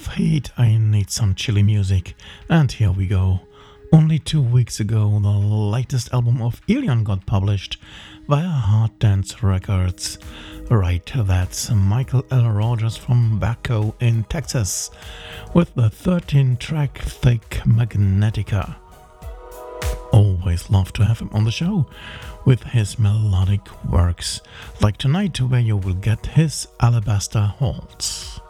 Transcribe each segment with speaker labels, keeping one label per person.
Speaker 1: of heat, I need some chilly music, and here we go. Only two weeks ago, the latest album of ELEON got published via Hard Dance Records. Right, that's Michael L. Rogers from Waco in Texas with the 13 track Thick Magnetica. Always love to have him on the show with his melodic works, like tonight, where you will get his Alabaster Halls.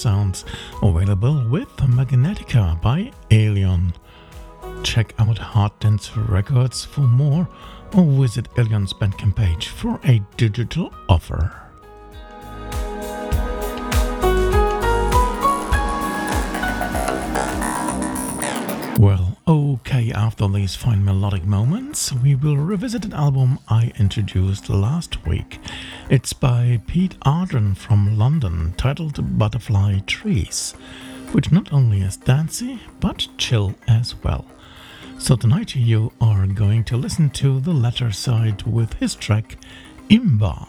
Speaker 1: Sounds, available with Magnetica by ELEON. Check out Hard Dance Records for more or visit ELEON's Bandcamp page for a digital offer. Well, okay, after these fine melodic moments, we will revisit an album I introduced last week. It's by Pete Ardron from London, titled Butterfly Trees, which not only is dancey, but chill as well. So tonight you are going to listen to the latter side with his track Imba.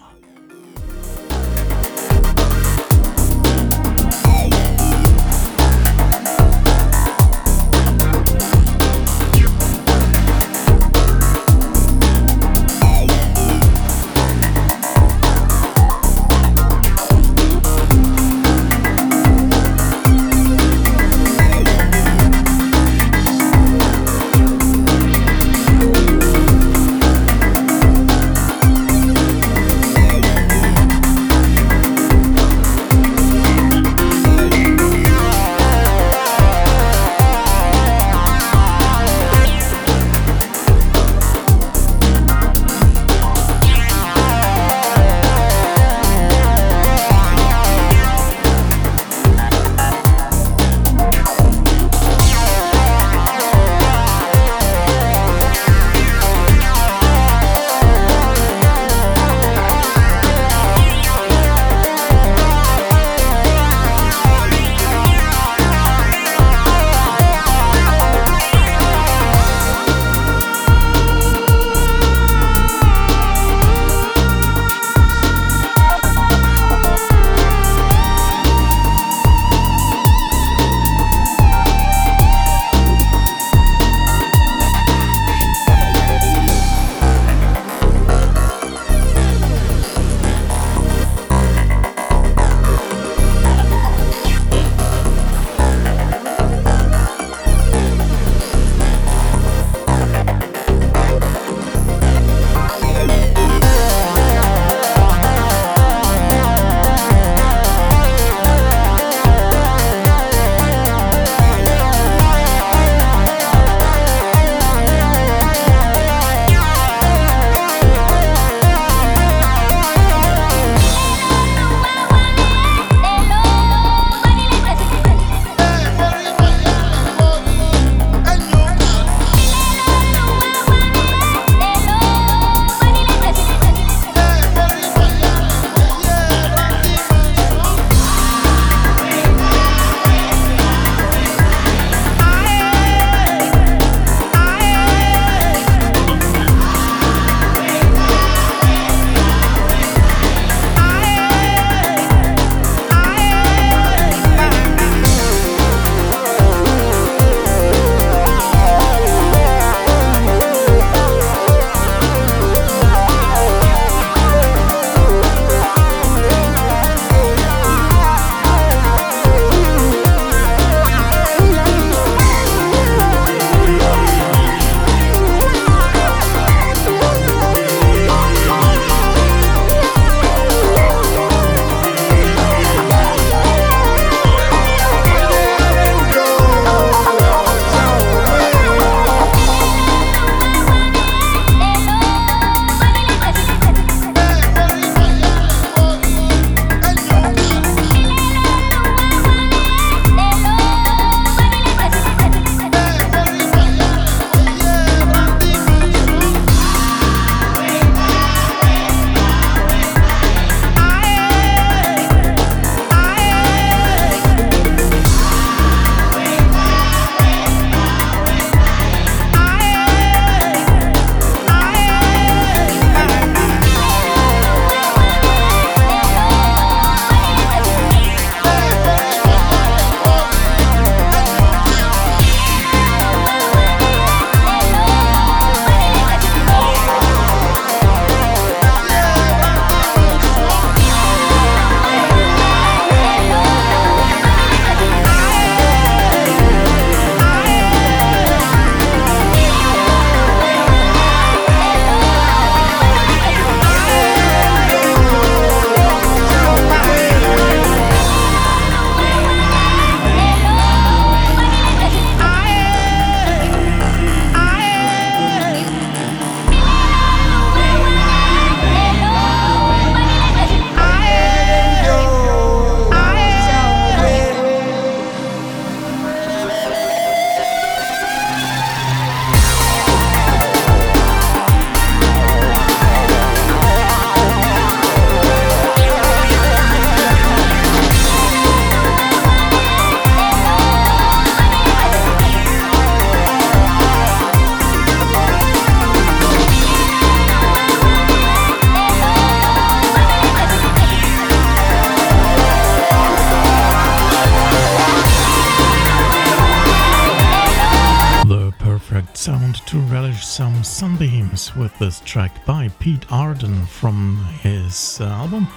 Speaker 1: Pete Ardron from his uh, album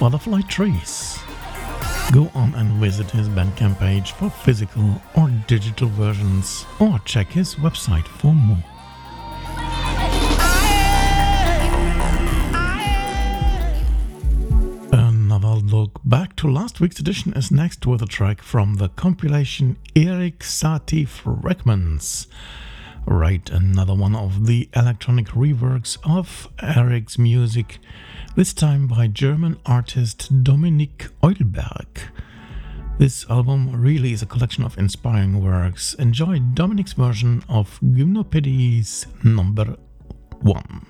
Speaker 1: Butterfly Trees. Go on and visit his Bandcamp page for physical or digital versions or check his website for more. Another look back to last week's edition is next with a track from the compilation Erik Satie Fragments. Right, another one of the electronic reworks of Erik's music, this time by German artist Dominik Eulberg. This album really is a collection of inspiring works. Enjoy Dominik's version of Gymnopedies number one.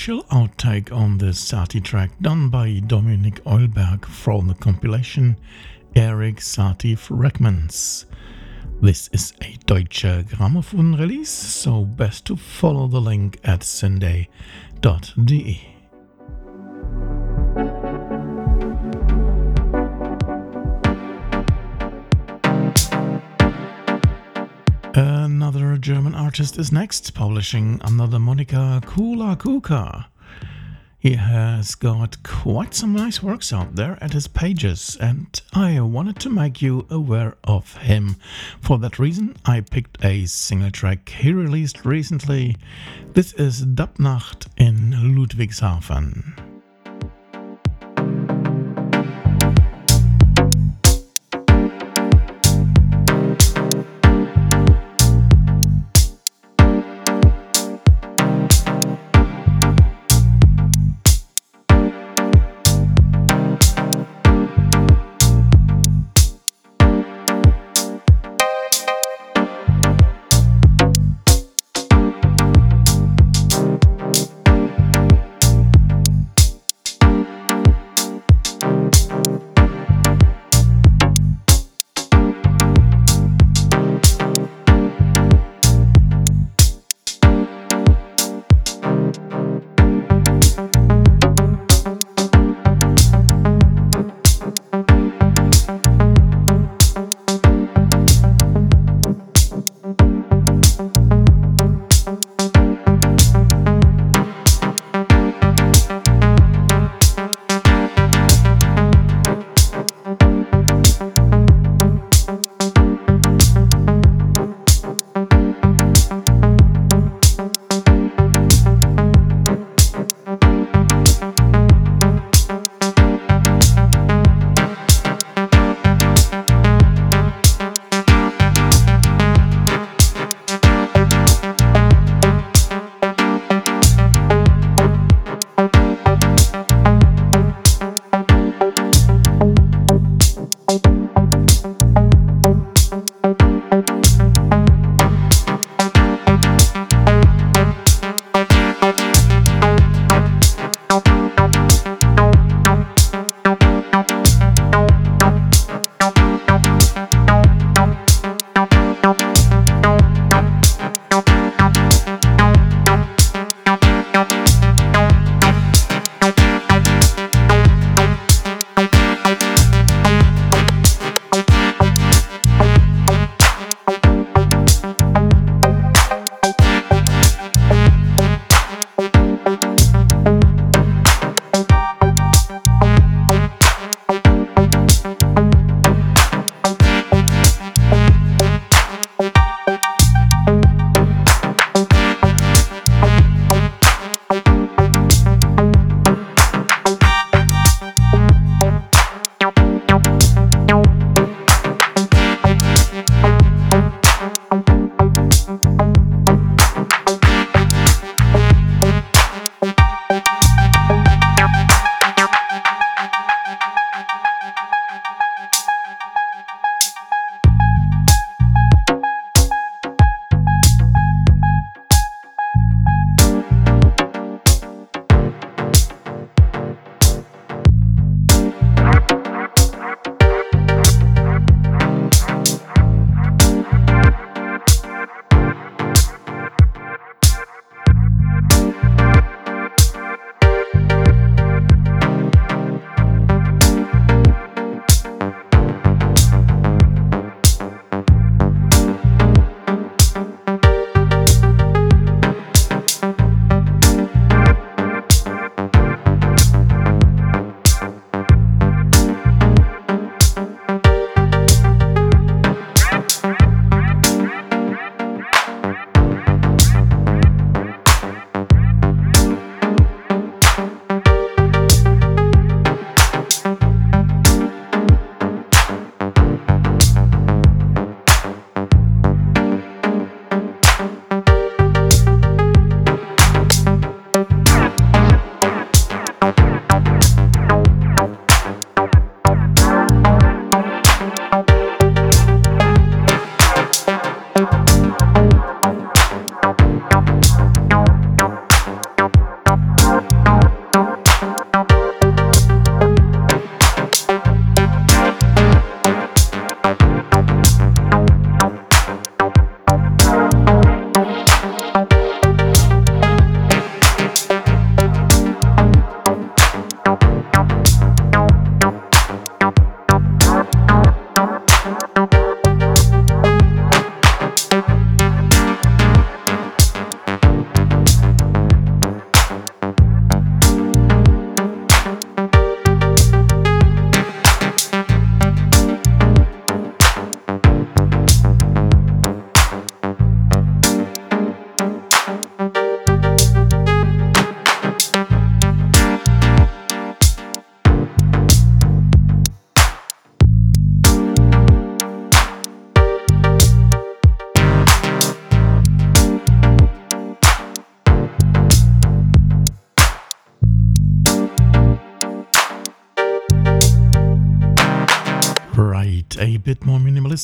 Speaker 1: Chill outtake on the Satie track done by Dominik Eulberg from the compilation Erik Satie Fragments. This is a Deutsche Grammophon release, so best to follow the link at syndae.de. German artist is next, publishing the moniker KoolaKooka. He has got quite some nice works out there at his pages, and I wanted to make you aware of him. For that reason, I picked a single track he released recently. This is Dubnacht in Ludwigshafen.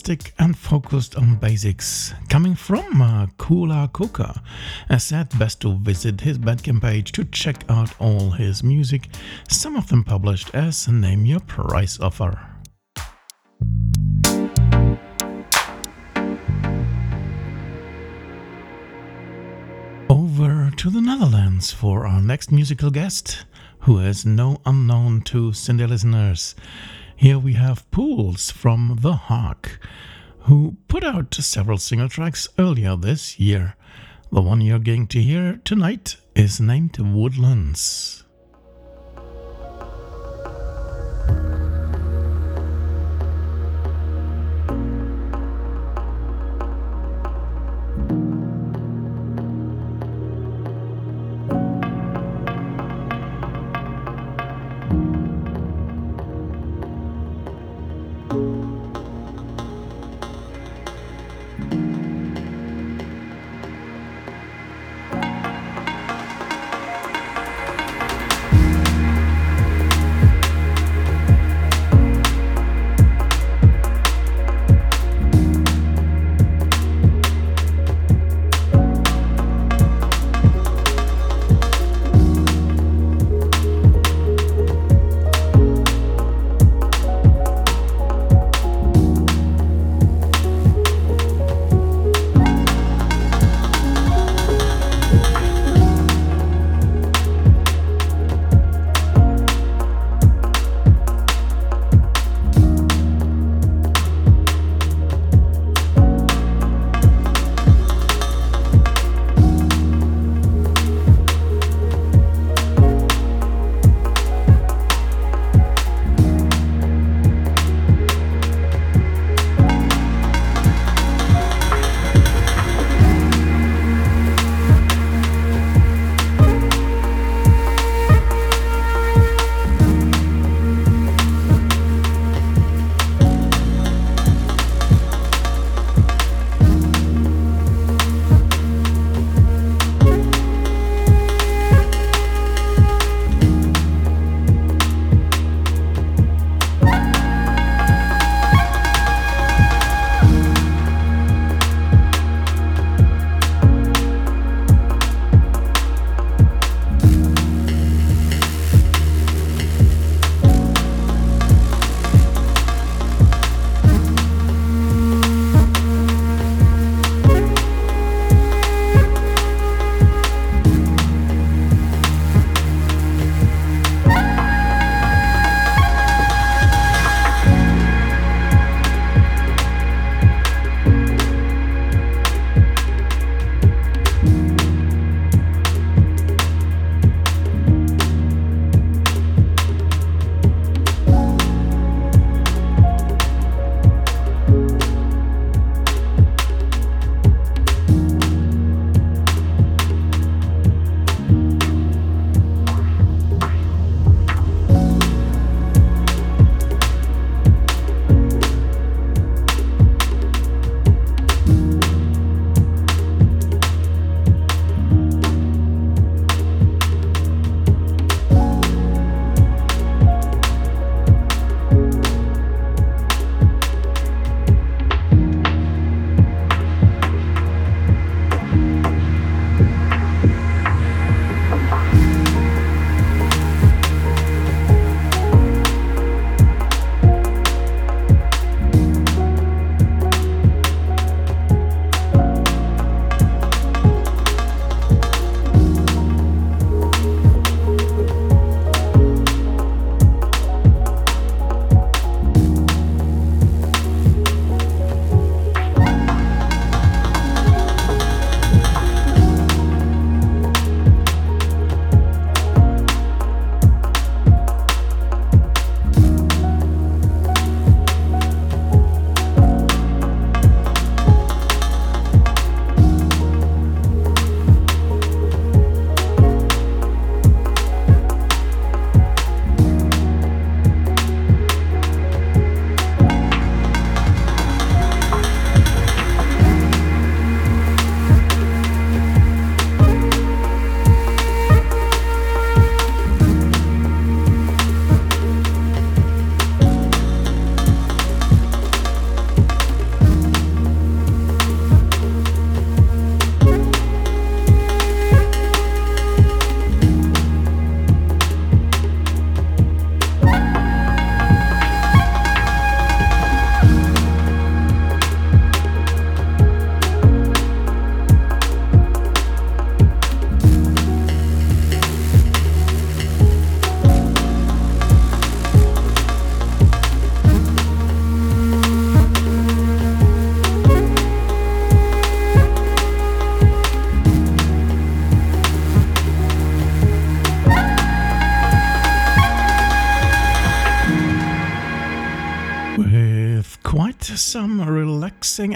Speaker 1: And focused on basics. Coming from uh, KoolaKooka, I said best to visit his Bandcamp page to check out all his music, some of them published as Name Your Price offer. Over to the Netherlands for our next musical guest, who is no unknown to Syndae listeners. Here we have Poolz from The Hague, who put out several single tracks earlier this year. The one you're going to hear tonight is named Woodlands.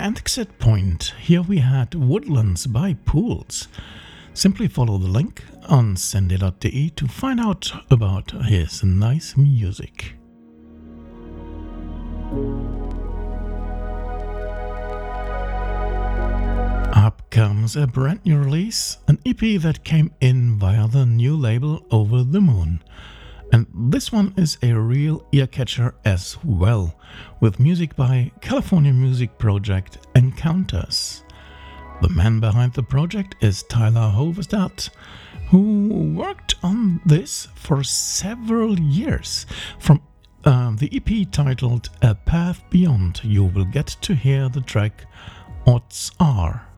Speaker 1: Relaxing exit point, here we had Woodlands by Poolz. Simply follow the link on syndae.de to find out about his nice music. Up comes a brand new release, an EP that came in via the new label Over the Moon. And this one is a real ear catcher as well, with music by California music project Encounters. The man behind the project is Tyler Hovestad, who worked on this for several years. From uh, the EP titled A Path Beyond, you will get to hear the track Odds Are.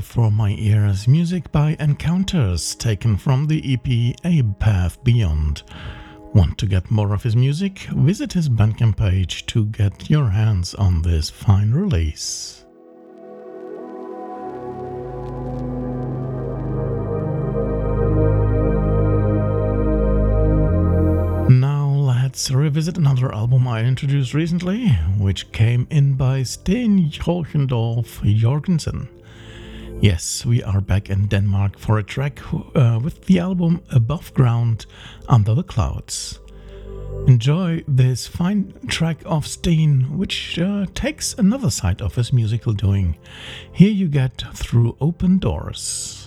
Speaker 1: for my ears music by Encounters, taken from the EP A Path Beyond. Want to get more of his music? Visit his Bandcamp page to get your hands on this fine release. Now let's revisit another album I introduced recently, which came in by Steen Chorchendorff Jorgensen. Yes, we are back in Denmark for a track uh, with the album Above Ground Under the Clouds. Enjoy this fine track of Steen, which uh, takes another side of his musical doing. Here you get Through Open Doors.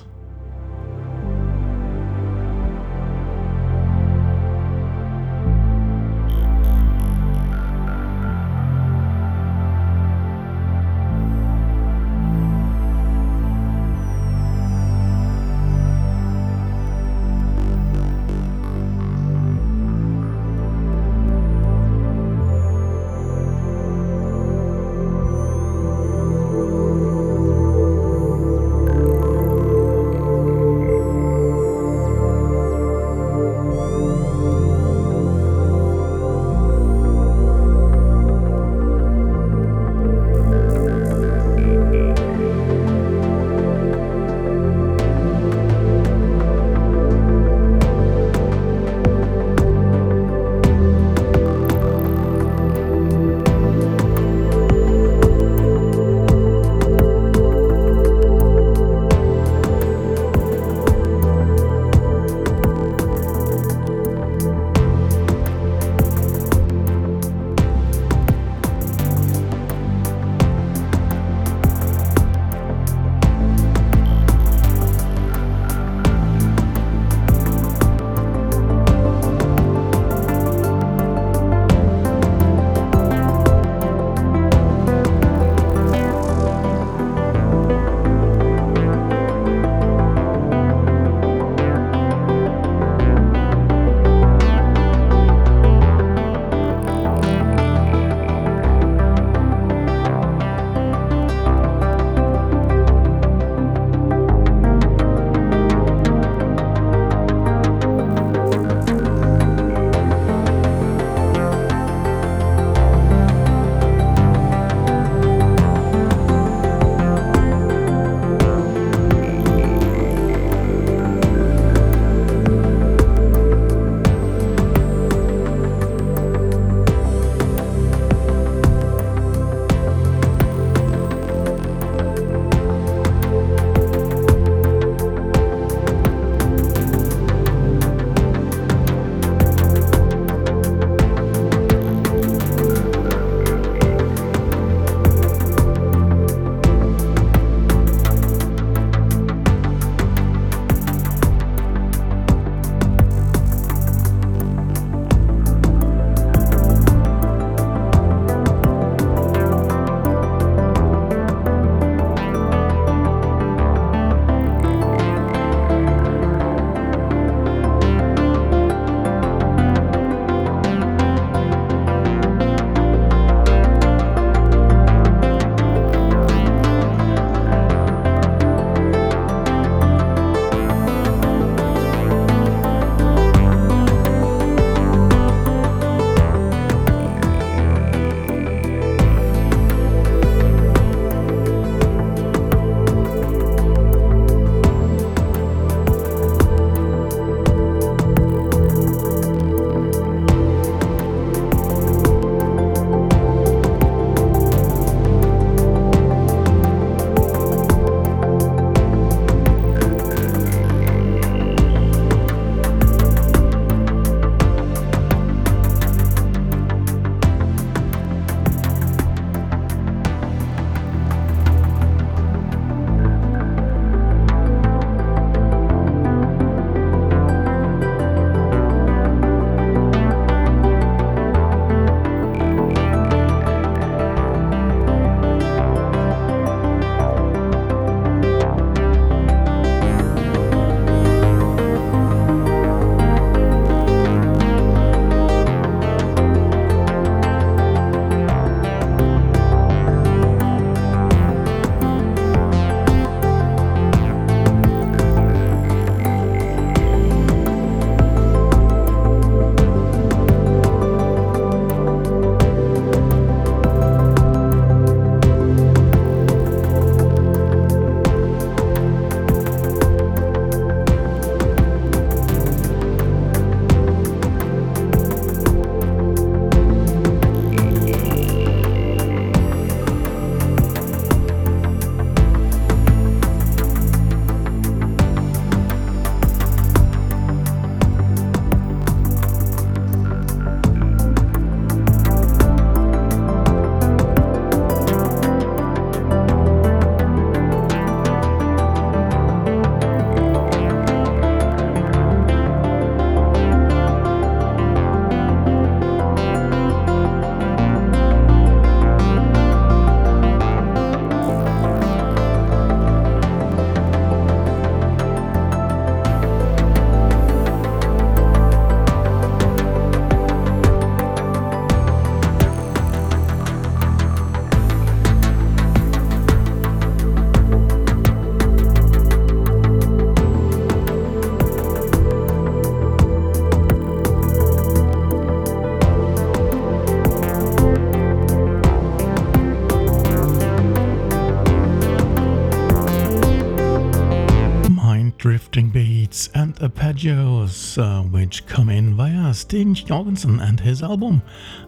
Speaker 1: Uh, which come in via Steen Jorgensen and his album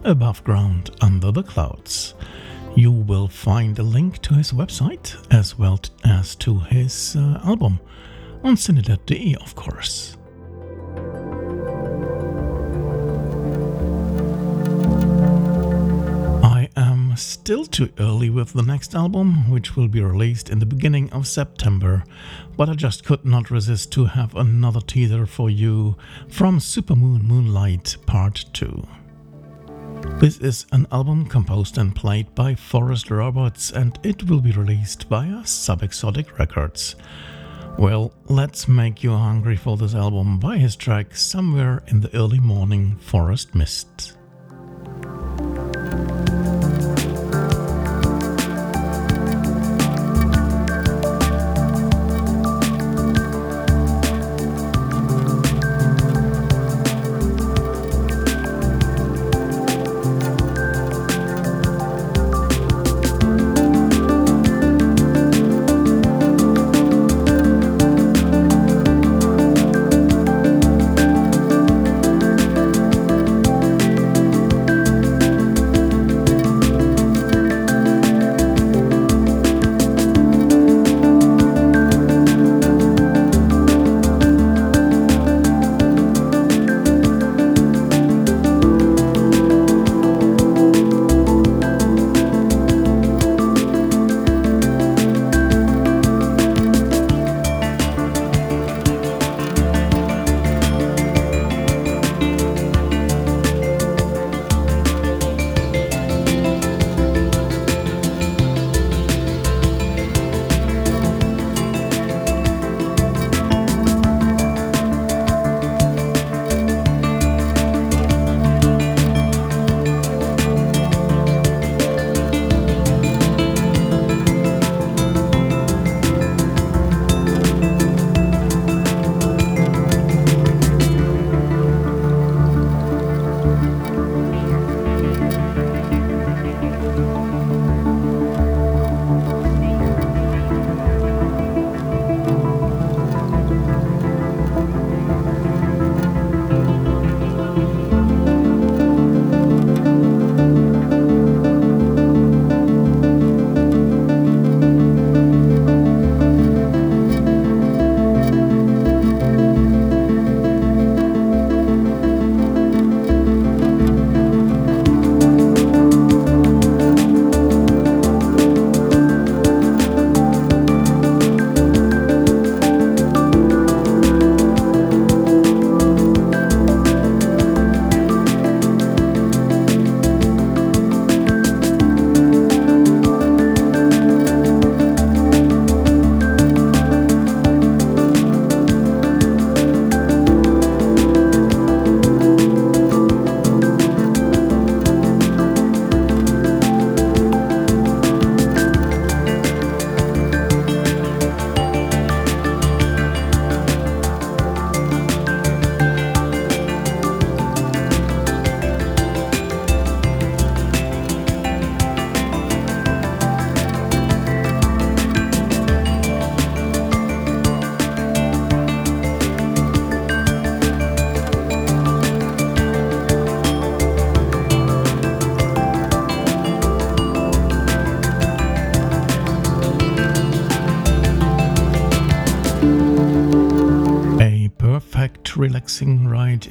Speaker 1: Above Ground Under the Clouds. You will find a link to his website as well as to his uh, album on syndae.de, of course. Too early with the next album, which will be released in the beginning of September, but I just could not resist to have another teaser for you from Supermoon Moonlight Part 2. This is an album composed and played by Forest Robots and it will be released via Subexotic Records. Well, let's make you hungry for this album by his track Somewhere in the Early Morning Forest Mist.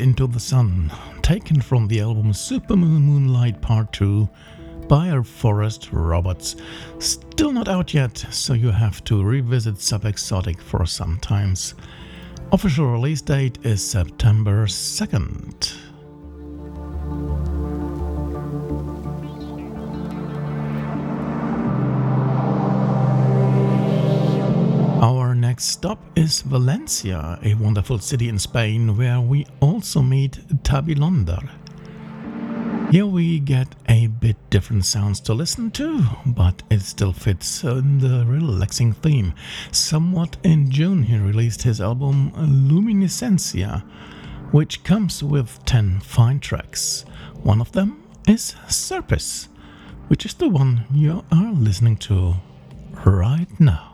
Speaker 1: Into the sun, taken from the album Supermoon Moonlight Part 2 by Forest Robots. Still not out yet, so you have to revisit Subexotic for some times. Official release date is September 2nd. Stop is Valencia, a wonderful city in Spain where we also meet Tabilonder. Here we get a bit different sounds to listen to, but it still fits in the relaxing theme. Somewhat in June, he released his album Luminescencia, which comes with 10 fine tracks. One of them is Surface, which is the one you are listening to right now.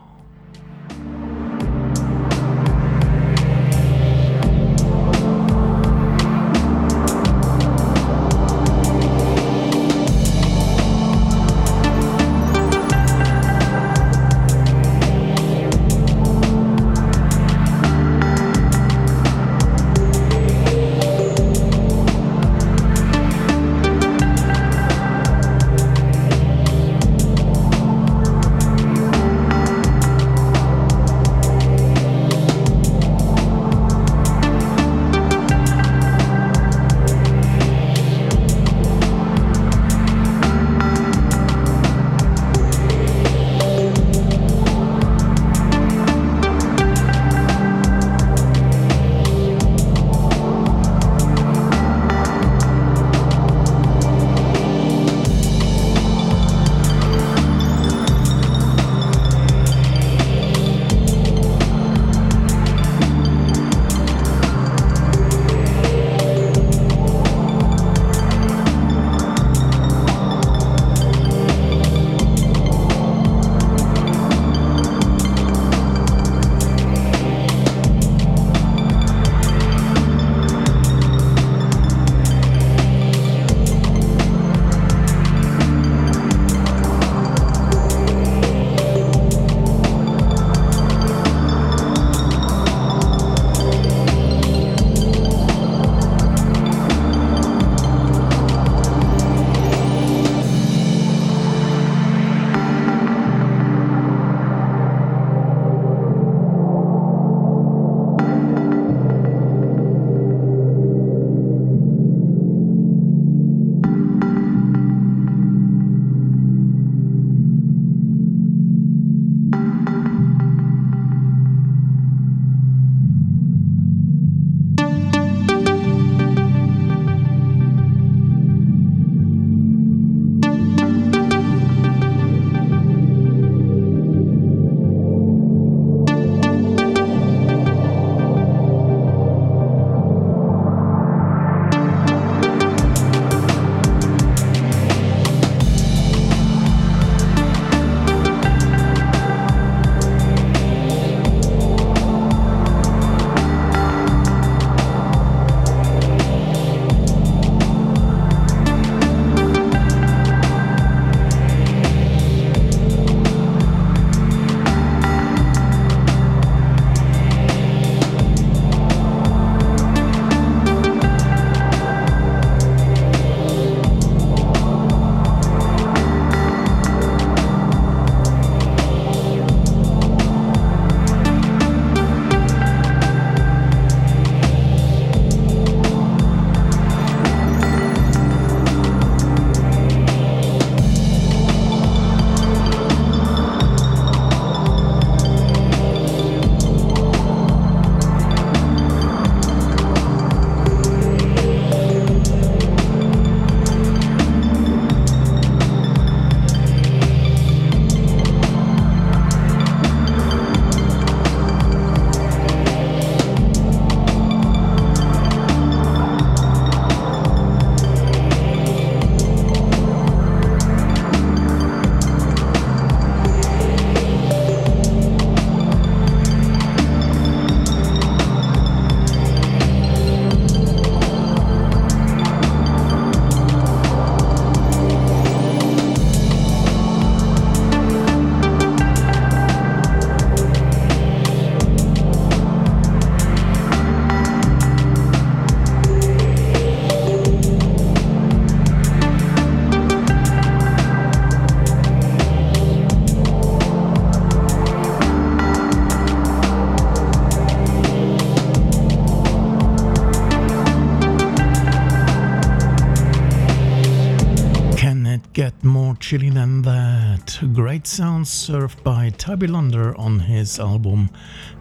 Speaker 1: Sounds served by Tabilonder on his album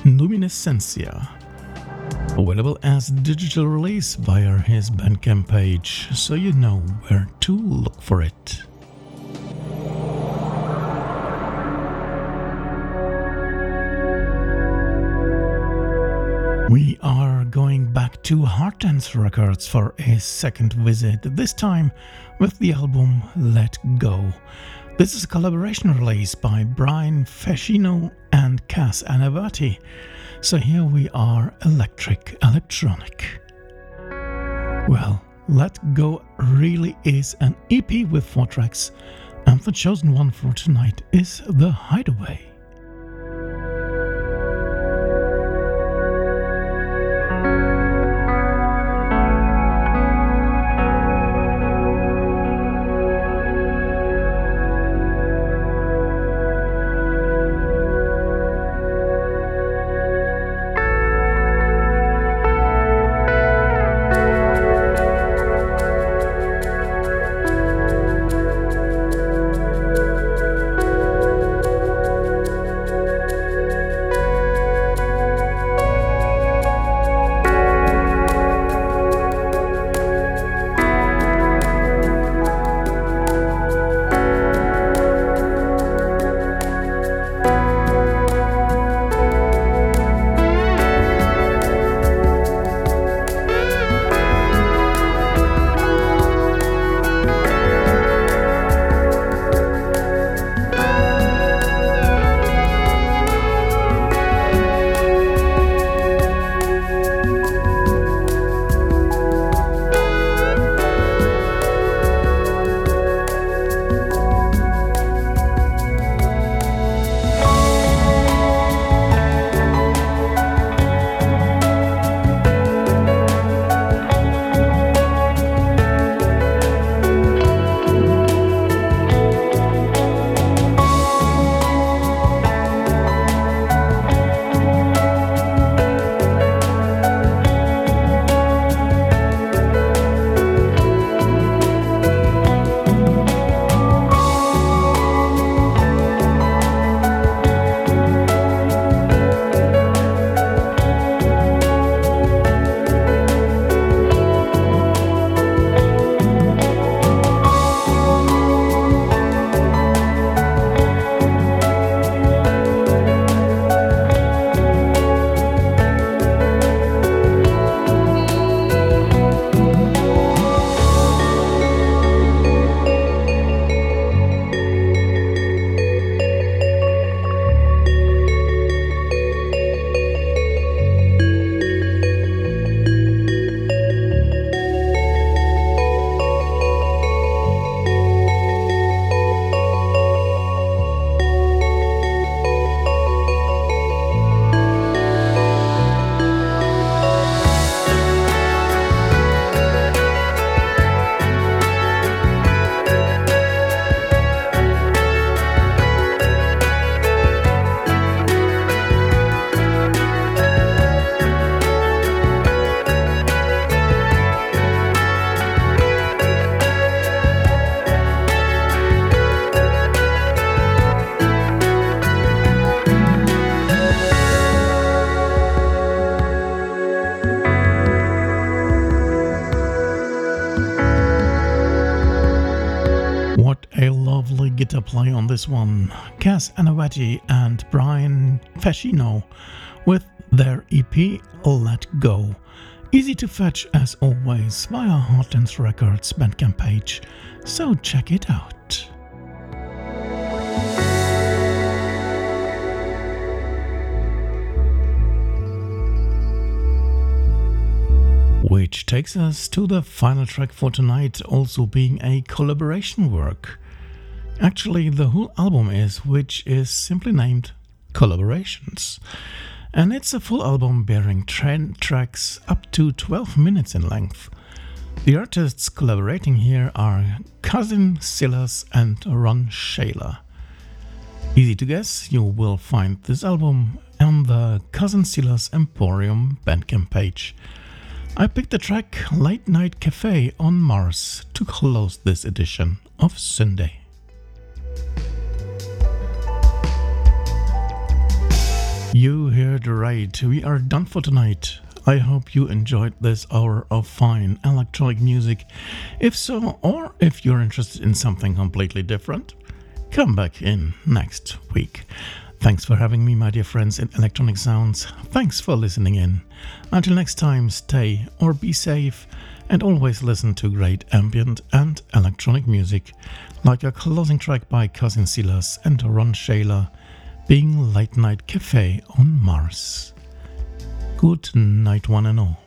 Speaker 1: Luminescencia. Available as digital release via his Bandcamp page, so you know where to look for it. We are going back to Dance Records for a second visit, this time with the album Let Go. This is a collaboration release by Brian Fechino and Cass Anawaty. So here we are electric electronic. Well, Let Go really is an EP with four tracks, and the chosen one for tonight is The Hideaway. Play on this one. Cass Anawaty and Brian Fechino with their EP Let Go. Easy to fetch as always via Hard Dance Records Bandcamp page, so check it out. Which takes us to the final track for tonight, also being a collaboration work. Actually, the whole album is, which is simply named Collaborations. And it's a full album bearing 10 tracks up to 12 minutes in length. The artists collaborating here are Cousin Silas and Ron Shayler. Easy to guess, you will find this album on the Cousin Silas Emporium Bandcamp page. I picked the track Late Night Cafe on Mars to close this edition of Syndae. You heard right, we are done for tonight. I hope you enjoyed this hour of fine electronic music. If so, or if you're interested in something completely different, come back in next week. Thanks for having me, my dear friends in Electronic Sounds. Thanks for listening in. Until next time, stay or be safe and always listen to great ambient and electronic music like a closing track by Cousin Silas and Ron Shayler, being Late Night Cafe on Mars. Good night, one and all.